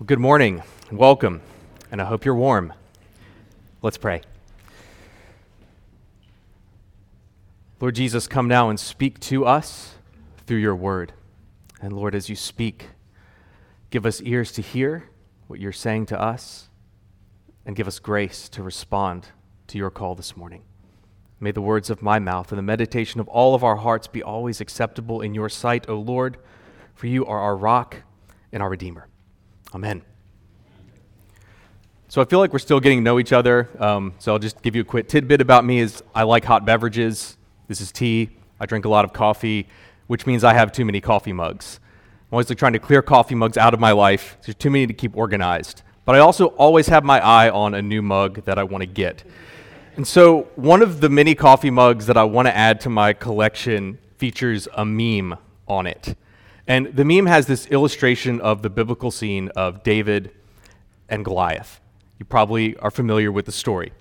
Well, good morning and welcome, and I hope you're warm. Let's pray. Lord Jesus, come now and speak to us through your word. And Lord, as you speak, give us ears to hear what you're saying to us, and give us grace to respond to your call this morning. May the words of my mouth and the meditation of all of our hearts be always acceptable in your sight, O Lord, for you are our rock and our Redeemer. Amen. So I feel like we're still getting to know each other. Um, so I'll just give you a quick tidbit about me: is I like hot beverages. This is tea. I drink a lot of coffee, which means I have too many coffee mugs. I'm always like, trying to clear coffee mugs out of my life. There's too many to keep organized. But I also always have my eye on a new mug that I want to get. And so one of the many coffee mugs that I want to add to my collection features a meme on it. And the meme has this illustration of the biblical scene of David and Goliath. You probably are familiar with the story.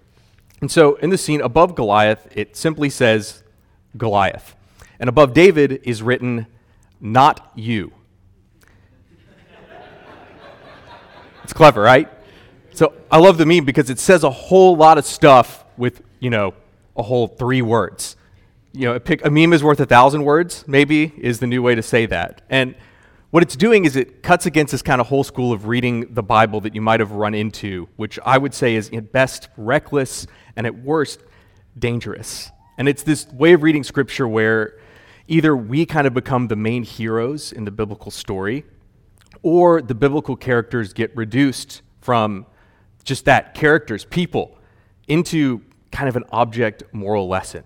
And so in the scene above Goliath, it simply says Goliath. And above David is written, Not you. it's clever, right? So I love the meme because it says a whole lot of stuff with, you know, a whole three words you know, a, pick, a meme is worth a thousand words, maybe, is the new way to say that. And what it's doing is it cuts against this kind of whole school of reading the Bible that you might have run into, which I would say is at best reckless and at worst dangerous. And it's this way of reading Scripture where either we kind of become the main heroes in the biblical story, or the biblical characters get reduced from just that characters, people, into kind of an object moral lesson.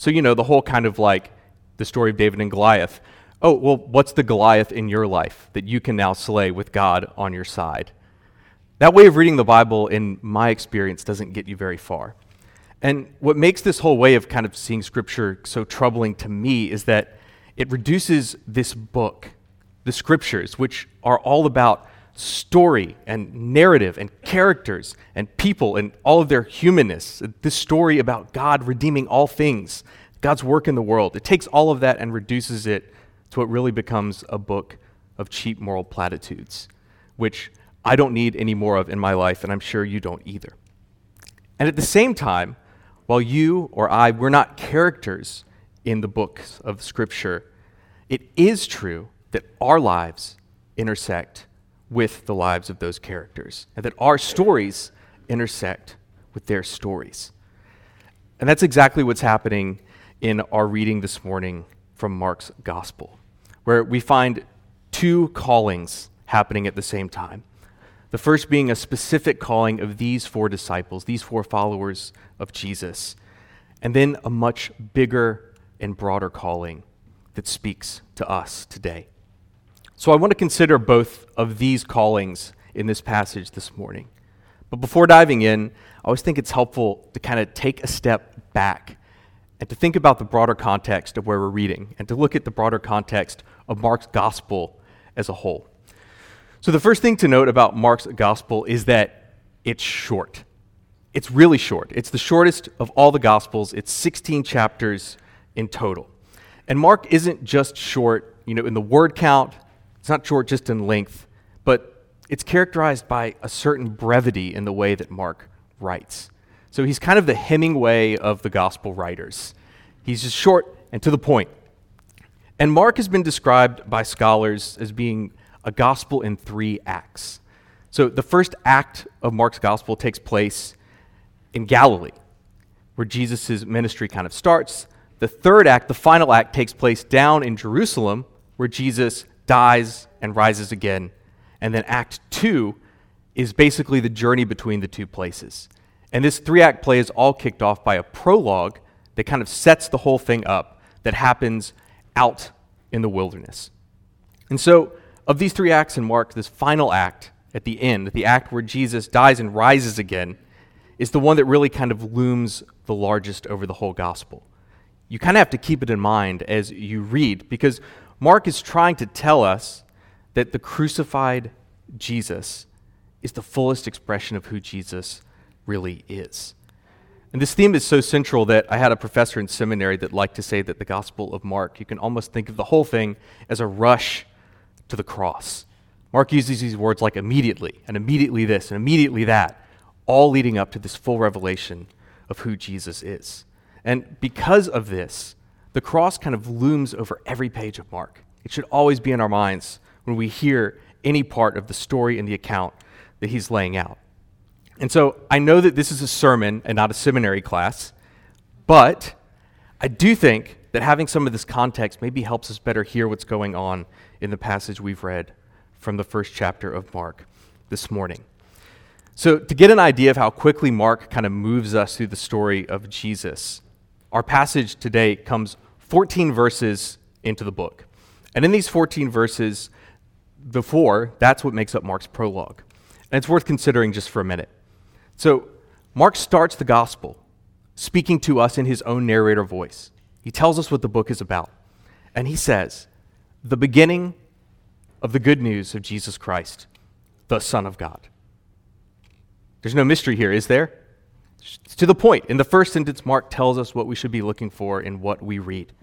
So, you know, the whole kind of like the story of David and Goliath. Oh, well, what's the Goliath in your life that you can now slay with God on your side? That way of reading the Bible, in my experience, doesn't get you very far. And what makes this whole way of kind of seeing Scripture so troubling to me is that it reduces this book, the Scriptures, which are all about story and narrative and characters and people and all of their humanness. This story about God redeeming all things, God's work in the world. It takes all of that and reduces it to what really becomes a book of cheap moral platitudes, which I don't need any more of in my life, and I'm sure you don't either. And at the same time, while you or I, we're not characters in the books of Scripture, it is true that our lives intersect with the lives of those characters, and that our stories intersect with their stories. And that's exactly what's happening in our reading this morning from Mark's gospel, where we find two callings happening at the same time. The first being a specific calling of these four disciples, these four followers of Jesus, and then a much bigger and broader calling that speaks to us today. So I want to consider both of these callings in this passage this morning. But before diving in, I always think it's helpful to kind of take a step back and to think about the broader context of where we're reading and to look at the broader context of Mark's gospel as a whole. So, the first thing to note about Mark's gospel is that it's short. It's really short. It's the shortest of all the gospels. It's 16 chapters in total. And Mark isn't just short, you know, in the word count it's not short just in length, but it's characterized by a certain brevity in the way that Mark writes. So he's kind of the Hemingway of the gospel writers. He's just short and to the point. And Mark has been described by scholars as being a gospel in three acts. So the first act of Mark's gospel takes place in Galilee, where Jesus' ministry kind of starts. The third act, the final act, takes place down in Jerusalem, where Jesus dies, and rises again. And then Act 2 is basically the journey between the two places. And this three act play is all kicked off by a prologue that kind of sets the whole thing up that happens out in the wilderness. And so, of these three acts in Mark, this final act at the end, the act where Jesus dies and rises again, is the one that really kind of looms the largest over the whole gospel. You kind of have to keep it in mind as you read because Mark is trying to tell us that the crucified Jesus is the fullest expression of who Jesus really is. And this theme is so central that I had a professor in seminary that liked to say that the Gospel of Mark, you can almost think of the whole thing as a rush to the cross. Mark uses these words like immediately, and immediately this, and immediately that, all leading up to this full revelation of who Jesus is. And because of this, the cross kind of looms over every page of Mark. It should always be in our minds when we hear any part of the story and the account that he's laying out. And so I know that this is a sermon and not a seminary class, but I do think that having some of this context maybe helps us better hear what's going on in the passage we've read from the first chapter of Mark this morning. So, to get an idea of how quickly Mark kind of moves us through the story of Jesus, our passage today comes 14 verses into the book. And in these 14 verses, before, that's what makes up Mark's prologue. And it's worth considering just for a minute. So, Mark starts the gospel speaking to us in his own narrator voice. He tells us what the book is about. And he says, The beginning of the good news of Jesus Christ, the Son of God. There's no mystery here, is there? It's to the point. In the first sentence, Mark tells us what we should be looking for in what we read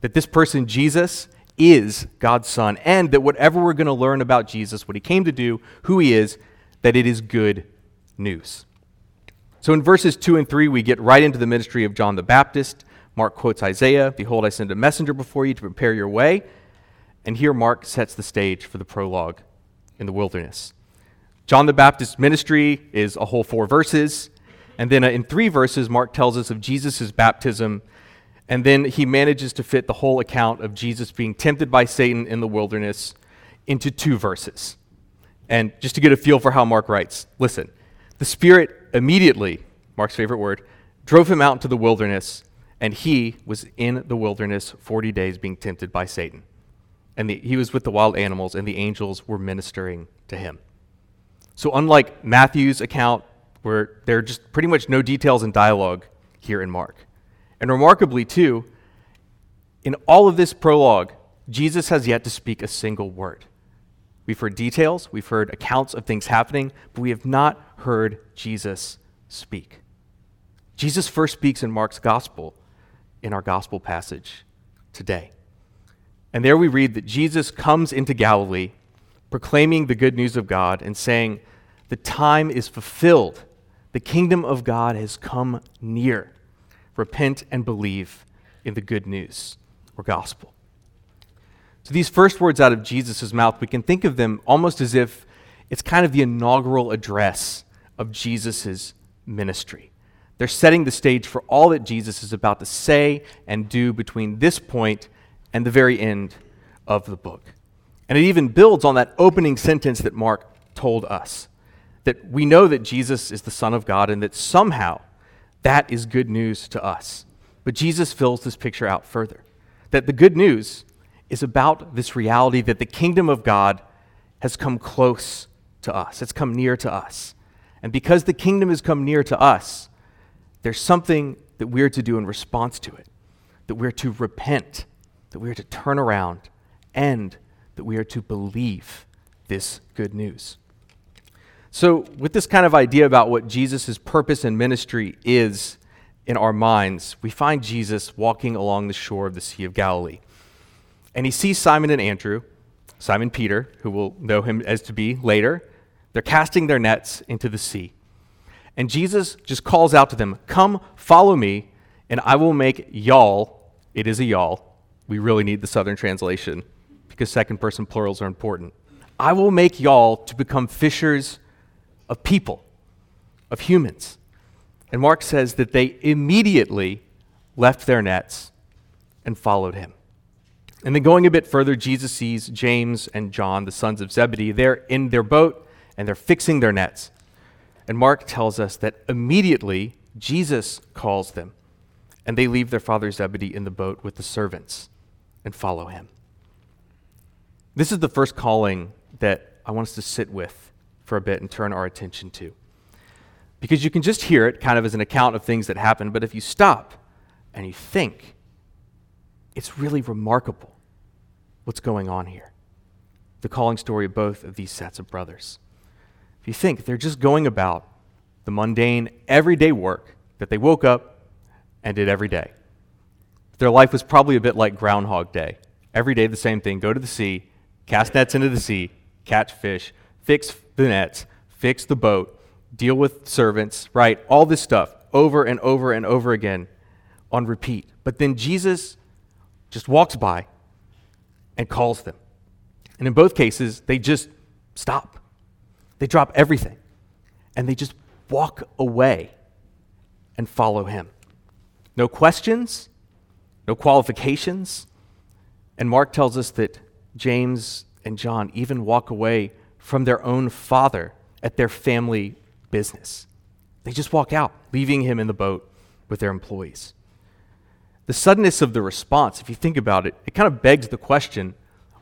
that this person, Jesus, is God's Son, and that whatever we're going to learn about Jesus, what he came to do, who he is, that it is good news. So in verses 2 and 3, we get right into the ministry of John the Baptist. Mark quotes Isaiah Behold, I send a messenger before you to prepare your way. And here Mark sets the stage for the prologue in the wilderness. John the Baptist's ministry is a whole four verses. And then in three verses, Mark tells us of Jesus' baptism. And then he manages to fit the whole account of Jesus being tempted by Satan in the wilderness into two verses. And just to get a feel for how Mark writes, listen. The Spirit immediately, Mark's favorite word, drove him out into the wilderness, and he was in the wilderness 40 days being tempted by Satan. And the, he was with the wild animals, and the angels were ministering to him. So, unlike Matthew's account, where there are just pretty much no details and dialogue here in Mark. And remarkably, too, in all of this prologue, Jesus has yet to speak a single word. We've heard details, we've heard accounts of things happening, but we have not heard Jesus speak. Jesus first speaks in Mark's gospel in our gospel passage today. And there we read that Jesus comes into Galilee proclaiming the good news of God and saying, The time is fulfilled. The kingdom of God has come near. Repent and believe in the good news or gospel. So, these first words out of Jesus' mouth, we can think of them almost as if it's kind of the inaugural address of Jesus' ministry. They're setting the stage for all that Jesus is about to say and do between this point and the very end of the book. And it even builds on that opening sentence that Mark told us that we know that Jesus is the Son of God and that somehow that is good news to us. But Jesus fills this picture out further that the good news is about this reality that the kingdom of God has come close to us, it's come near to us. And because the kingdom has come near to us, there's something that we're to do in response to it, that we're to repent, that we're to turn around, and that we are to believe this good news. So, with this kind of idea about what Jesus' purpose and ministry is in our minds, we find Jesus walking along the shore of the Sea of Galilee and he sees Simon and Andrew, Simon Peter, who will know him as to be later. They're casting their nets into the sea. And Jesus just calls out to them, Come, follow me, and I will make y'all, it is a y'all. We really need the southern translation because second person plurals are important. I will make y'all to become fishers of people, of humans. And Mark says that they immediately left their nets and followed him. And then going a bit further, Jesus sees James and John, the sons of Zebedee. They're in their boat and they're fixing their nets. And Mark tells us that immediately Jesus calls them, and they leave their father Zebedee in the boat with the servants and follow him. This is the first calling that I want us to sit with for a bit and turn our attention to. Because you can just hear it kind of as an account of things that happen, but if you stop and you think, it's really remarkable what's going on here. The calling story of both of these sets of brothers. If you think they're just going about the mundane, everyday work that they woke up and did every day, their life was probably a bit like Groundhog Day. Every day, the same thing go to the sea, cast nets into the sea, catch fish, fix the nets, fix the boat, deal with servants, right? All this stuff over and over and over again on repeat. But then Jesus just walks by and calls them. And in both cases, they just stop. They drop everything and they just walk away and follow him. No questions, no qualifications. And Mark tells us that James and John even walk away from their own father at their family business. They just walk out, leaving him in the boat with their employees. The suddenness of the response, if you think about it, it kind of begs the question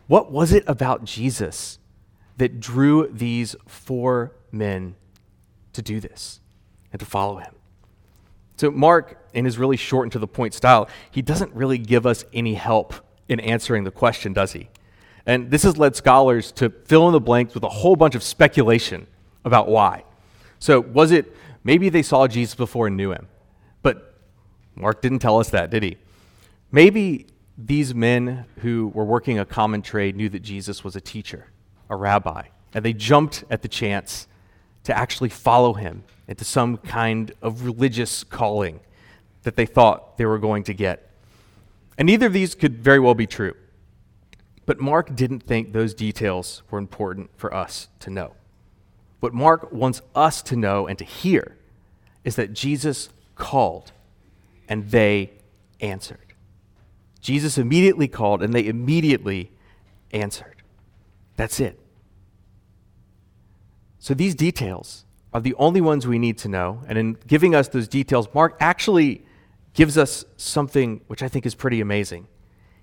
what was it about Jesus that drew these four men to do this and to follow him? So, Mark, in his really short and to the point style, he doesn't really give us any help in answering the question, does he? And this has led scholars to fill in the blanks with a whole bunch of speculation about why. So, was it maybe they saw Jesus before and knew him? Mark didn't tell us that, did he? Maybe these men who were working a common trade knew that Jesus was a teacher, a rabbi, and they jumped at the chance to actually follow him into some kind of religious calling that they thought they were going to get. And neither of these could very well be true. But Mark didn't think those details were important for us to know. What Mark wants us to know and to hear is that Jesus called and they answered. Jesus immediately called and they immediately answered. That's it. So these details are the only ones we need to know. And in giving us those details, Mark actually gives us something which I think is pretty amazing.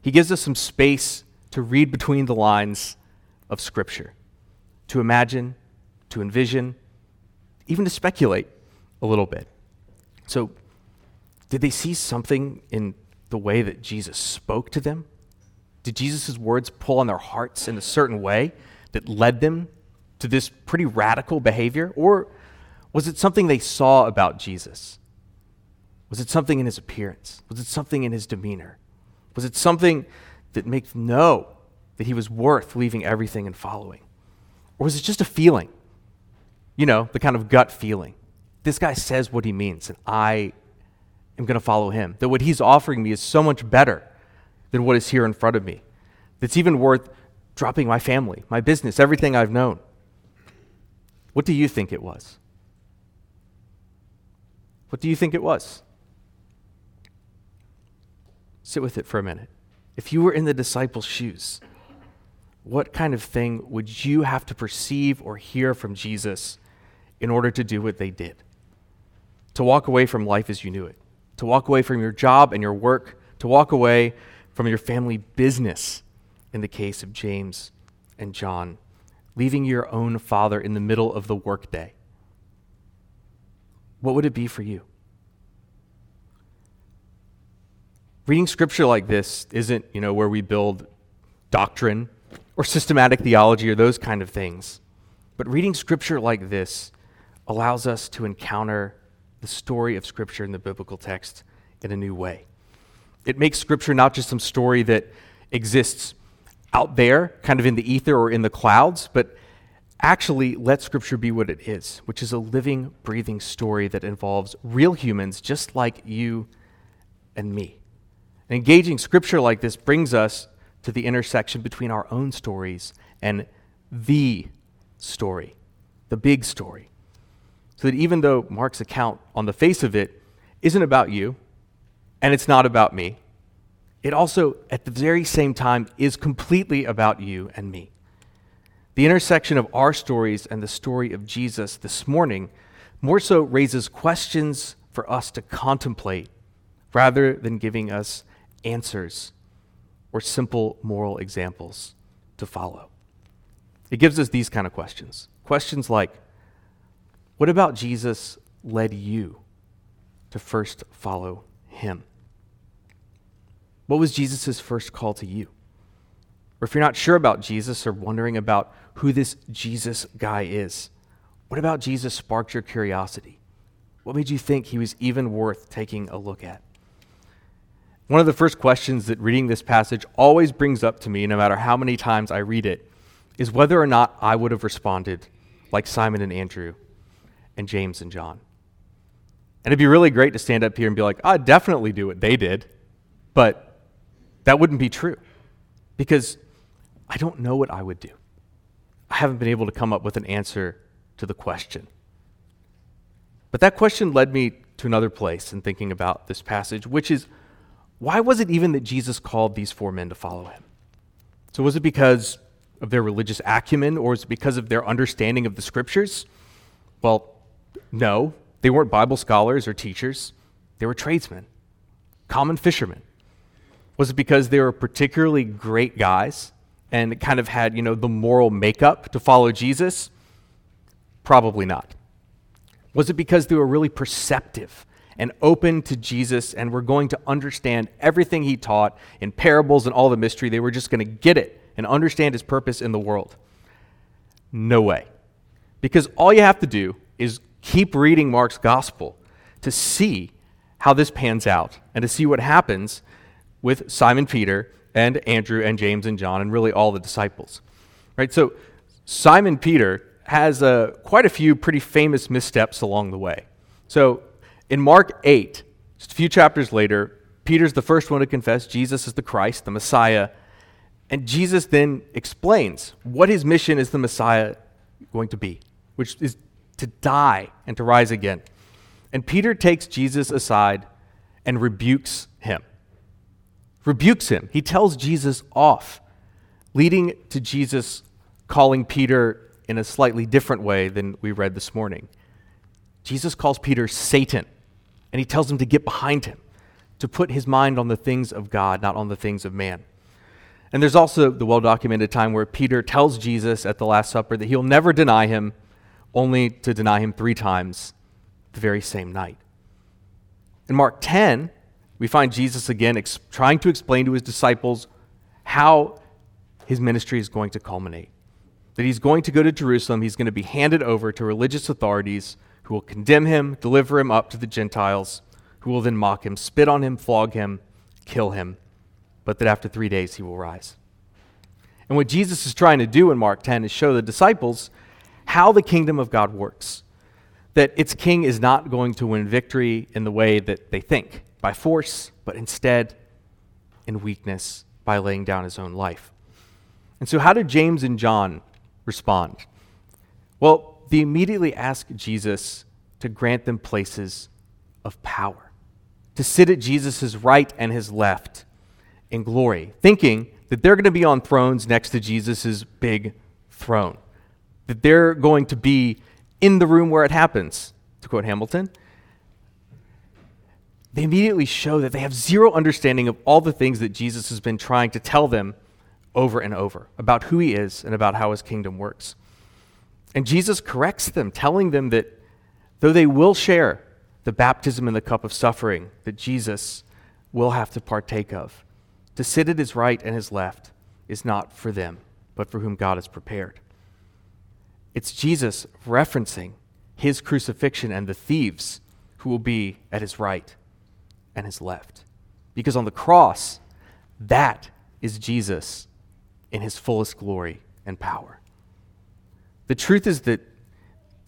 He gives us some space to read between the lines of Scripture, to imagine, to envision, even to speculate a little bit. So, did they see something in the way that Jesus spoke to them? Did Jesus' words pull on their hearts in a certain way that led them to this pretty radical behavior? Or was it something they saw about Jesus? Was it something in his appearance? Was it something in his demeanor? Was it something that makes them know that he was worth leaving everything and following? Or was it just a feeling? You know, the kind of gut feeling. This guy says what he means, and I am going to follow him. That what he's offering me is so much better than what is here in front of me. That's even worth dropping my family, my business, everything I've known. What do you think it was? What do you think it was? Sit with it for a minute. If you were in the disciples' shoes, what kind of thing would you have to perceive or hear from Jesus in order to do what they did? To walk away from life as you knew it, to walk away from your job and your work, to walk away from your family business in the case of James and John, leaving your own father in the middle of the workday. What would it be for you? Reading scripture like this isn't, you know, where we build doctrine or systematic theology or those kind of things. But reading scripture like this allows us to encounter the story of scripture in the biblical text in a new way. It makes scripture not just some story that exists out there, kind of in the ether or in the clouds, but actually let scripture be what it is, which is a living, breathing story that involves real humans just like you and me. And engaging scripture like this brings us to the intersection between our own stories and the story, the big story. So that even though Mark's account on the face of it isn't about you and it's not about me, it also, at the very same time, is completely about you and me. The intersection of our stories and the story of Jesus this morning more so raises questions for us to contemplate rather than giving us answers or simple moral examples to follow. It gives us these kind of questions. Questions like What about Jesus led you to first follow him? What was Jesus' first call to you? Or if you're not sure about Jesus or wondering about who this Jesus guy is, what about Jesus sparked your curiosity? What made you think he was even worth taking a look at? One of the first questions that reading this passage always brings up to me, no matter how many times I read it, is whether or not I would have responded like Simon and Andrew and James and John. And it'd be really great to stand up here and be like, I'd definitely do what they did, but that wouldn't be true because I don't know what I would do. I haven't been able to come up with an answer to the question. But that question led me to another place in thinking about this passage, which is why was it even that Jesus called these four men to follow him? So, was it because of their religious acumen or was it because of their understanding of the scriptures? Well, no. They weren't Bible scholars or teachers, they were tradesmen, common fishermen. Was it because they were particularly great guys and kind of had, you know, the moral makeup to follow Jesus? Probably not. Was it because they were really perceptive and open to Jesus and were going to understand everything he taught in parables and all the mystery? They were just going to get it and understand his purpose in the world? No way. Because all you have to do is keep reading Mark's gospel to see how this pans out and to see what happens with Simon Peter and Andrew and James and John and really all the disciples. Right? So Simon Peter has uh, quite a few pretty famous missteps along the way. So in Mark 8, just a few chapters later, Peter's the first one to confess Jesus is the Christ, the Messiah. And Jesus then explains what his mission is the Messiah going to be, which is to die and to rise again. And Peter takes Jesus aside and rebukes him. Rebukes him. He tells Jesus off, leading to Jesus calling Peter in a slightly different way than we read this morning. Jesus calls Peter Satan, and he tells him to get behind him, to put his mind on the things of God, not on the things of man. And there's also the well documented time where Peter tells Jesus at the Last Supper that he'll never deny him only to deny him three times the very same night. In Mark 10, we find Jesus again ex- trying to explain to his disciples how his ministry is going to culminate. That he's going to go to Jerusalem, he's going to be handed over to religious authorities who will condemn him, deliver him up to the Gentiles, who will then mock him, spit on him, flog him, kill him, but that after three days he will rise. And what Jesus is trying to do in Mark 10 is show the disciples how the kingdom of God works. That its king is not going to win victory in the way that they think, by force, but instead in weakness, by laying down his own life. And so, how did James and John respond? Well, they immediately ask Jesus to grant them places of power, to sit at Jesus' right and his left in glory, thinking that they're going to be on thrones next to Jesus' big throne that they're going to be in the room where it happens, to quote Hamilton. They immediately show that they have zero understanding of all the things that Jesus has been trying to tell them over and over about who he is and about how his kingdom works. And Jesus corrects them, telling them that though they will share the baptism and the cup of suffering that Jesus will have to partake of, to sit at his right and his left is not for them, but for whom God has prepared. It's Jesus referencing his crucifixion and the thieves who will be at his right and his left. Because on the cross, that is Jesus in his fullest glory and power. The truth is that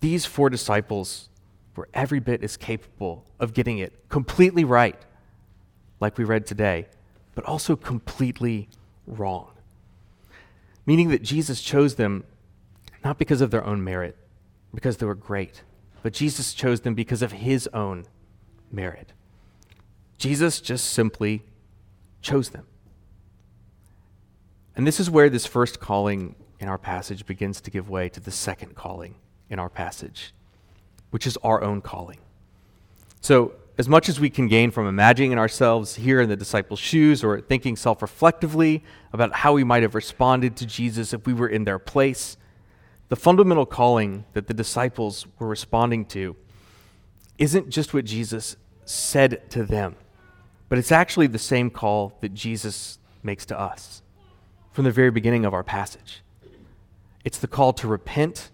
these four disciples were every bit as capable of getting it completely right, like we read today, but also completely wrong. Meaning that Jesus chose them not because of their own merit, because they were great, but Jesus chose them because of his own merit. Jesus just simply chose them. And this is where this first calling in our passage begins to give way to the second calling in our passage, which is our own calling. So, as much as we can gain from imagining ourselves here in the disciples' shoes or thinking self reflectively about how we might have responded to Jesus if we were in their place, the fundamental calling that the disciples were responding to isn't just what Jesus said to them, but it's actually the same call that Jesus makes to us from the very beginning of our passage. It's the call to repent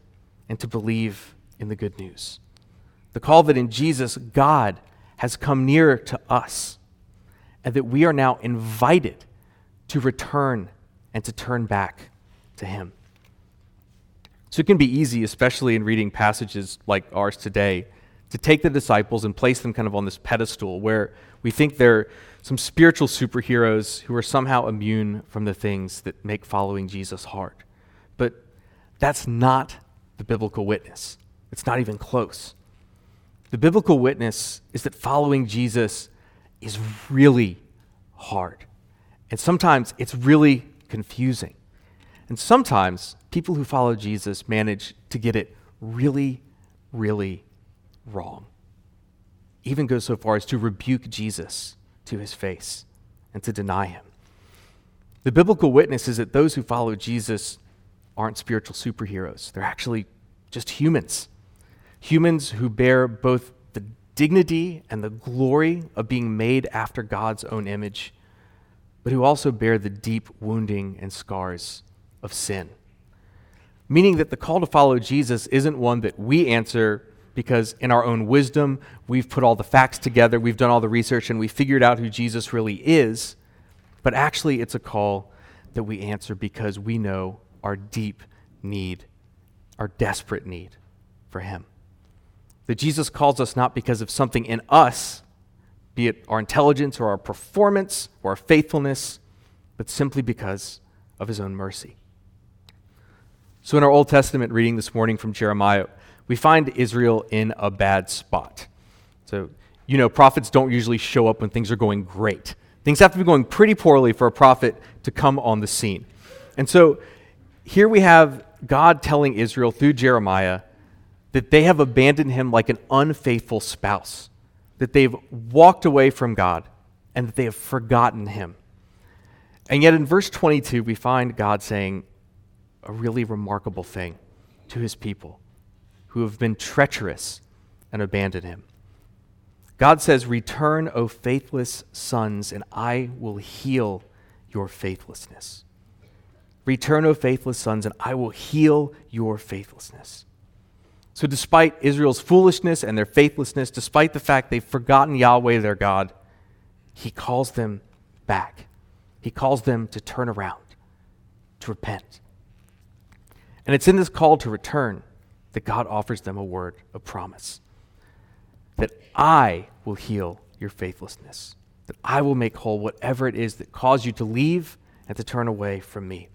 and to believe in the good news. The call that in Jesus, God has come near to us, and that we are now invited to return and to turn back to Him. So it can be easy, especially in reading passages like ours today, to take the disciples and place them kind of on this pedestal where we think they're some spiritual superheroes who are somehow immune from the things that make following Jesus hard. But that's not the biblical witness. It's not even close. The biblical witness is that following Jesus is really hard. And sometimes it's really confusing. And sometimes people who follow Jesus manage to get it really, really wrong. Even go so far as to rebuke Jesus to his face and to deny him. The biblical witness is that those who follow Jesus aren't spiritual superheroes, they're actually just humans. Humans who bear both the dignity and the glory of being made after God's own image, but who also bear the deep wounding and scars of sin. Meaning that the call to follow Jesus isn't one that we answer because in our own wisdom, we've put all the facts together, we've done all the research, and we figured out who Jesus really is. But actually, it's a call that we answer because we know our deep need, our desperate need for Him. That Jesus calls us not because of something in us, be it our intelligence or our performance or our faithfulness, but simply because of His own mercy. So, in our Old Testament reading this morning from Jeremiah, we find Israel in a bad spot. So, you know, prophets don't usually show up when things are going great. Things have to be going pretty poorly for a prophet to come on the scene. And so, here we have God telling Israel through Jeremiah that they have abandoned him like an unfaithful spouse, that they've walked away from God, and that they have forgotten him. And yet, in verse 22, we find God saying a really remarkable thing to his people who have been treacherous and abandoned him. God says, Return, O faithless sons, and I will heal your faithlessness. Return, O faithless sons, and I will heal your faithlessness. So, despite Israel's foolishness and their faithlessness, despite the fact they've forgotten Yahweh their God, he calls them back. He calls them to turn around, to repent. And it's in this call to return that God offers them a word of promise that I will heal your faithlessness, that I will make whole whatever it is that caused you to leave and to turn away from me.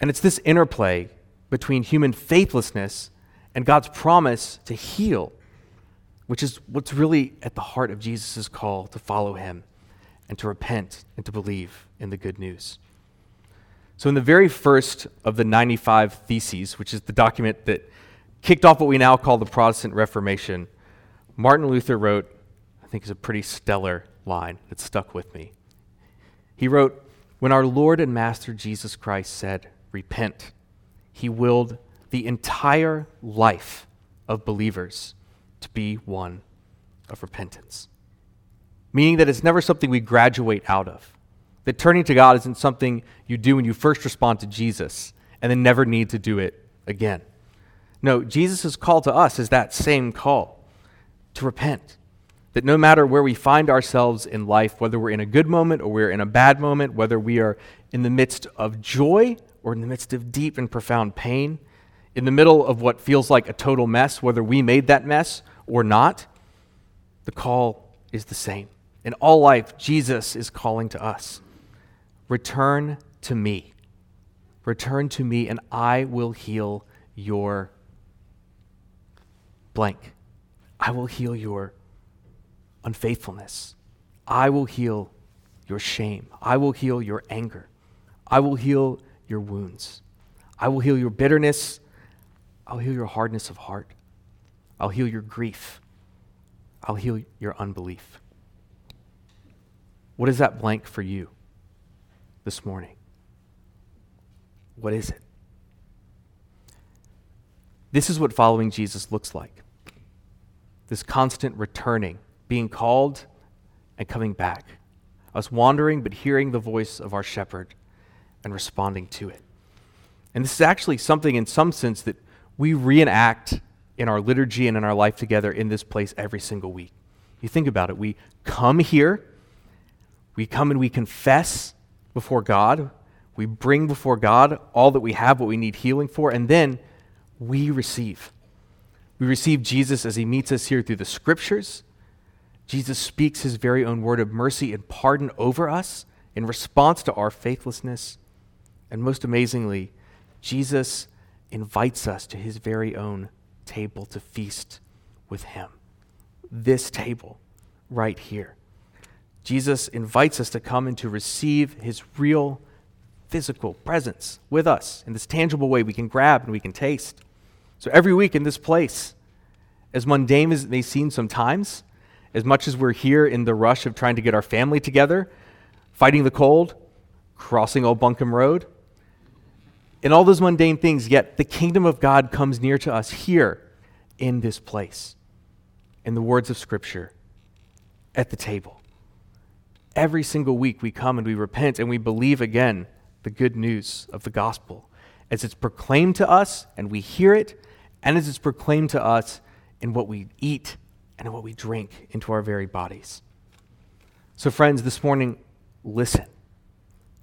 And it's this interplay between human faithlessness and God's promise to heal, which is what's really at the heart of Jesus' call to follow him and to repent and to believe in the good news. So, in the very first of the 95 Theses, which is the document that kicked off what we now call the Protestant Reformation, Martin Luther wrote, I think is a pretty stellar line that stuck with me. He wrote, When our Lord and Master Jesus Christ said, Repent, he willed the entire life of believers to be one of repentance. Meaning that it's never something we graduate out of. That turning to God isn't something you do when you first respond to Jesus and then never need to do it again. No, Jesus' call to us is that same call to repent. That no matter where we find ourselves in life, whether we're in a good moment or we're in a bad moment, whether we are in the midst of joy or in the midst of deep and profound pain, in the middle of what feels like a total mess, whether we made that mess or not, the call is the same. In all life, Jesus is calling to us Return to me. Return to me, and I will heal your blank. I will heal your unfaithfulness. I will heal your shame. I will heal your anger. I will heal your wounds. I will heal your bitterness. I'll heal your hardness of heart. I'll heal your grief. I'll heal your unbelief. What is that blank for you? This morning? What is it? This is what following Jesus looks like this constant returning, being called and coming back, us wandering but hearing the voice of our shepherd and responding to it. And this is actually something, in some sense, that we reenact in our liturgy and in our life together in this place every single week. You think about it. We come here, we come and we confess before God. We bring before God all that we have, what we need healing for, and then we receive. We receive Jesus as he meets us here through the scriptures. Jesus speaks his very own word of mercy and pardon over us in response to our faithlessness. And most amazingly, Jesus invites us to his very own table to feast with him. This table right here. Jesus invites us to come and to receive his real physical presence with us in this tangible way we can grab and we can taste. So every week in this place, as mundane as it may seem sometimes, as much as we're here in the rush of trying to get our family together, fighting the cold, crossing Old Buncombe Road, and all those mundane things, yet the kingdom of God comes near to us here in this place, in the words of Scripture, at the table. Every single week we come and we repent and we believe again the good news of the gospel as it's proclaimed to us and we hear it, and as it's proclaimed to us in what we eat and in what we drink into our very bodies. So, friends, this morning, listen.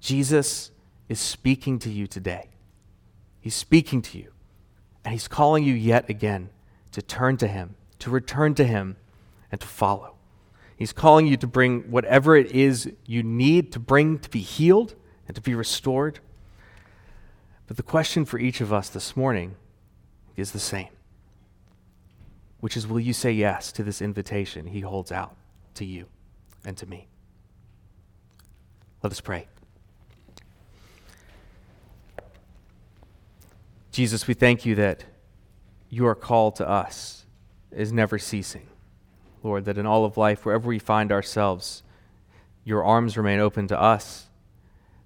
Jesus is speaking to you today. He's speaking to you, and He's calling you yet again to turn to Him, to return to Him, and to follow. He's calling you to bring whatever it is you need to bring to be healed and to be restored. But the question for each of us this morning is the same, which is will you say yes to this invitation he holds out to you and to me? Let us pray. Jesus, we thank you that your call to us is never ceasing. Lord, that in all of life, wherever we find ourselves, your arms remain open to us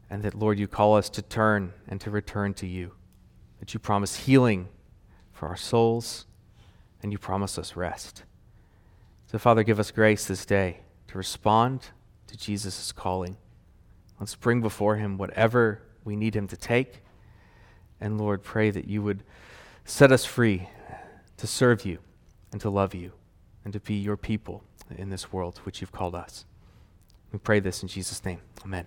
and that, Lord, you call us to turn and to return to you. That you promise healing for our souls, and you promise us rest. So, Father, give us grace this day to respond to Jesus' calling. Let's bring before him whatever we need him to take. And, Lord, pray that you would set us free to serve you and to love you and to be your people in this world which you've called us. We pray this in Jesus' name. Amen.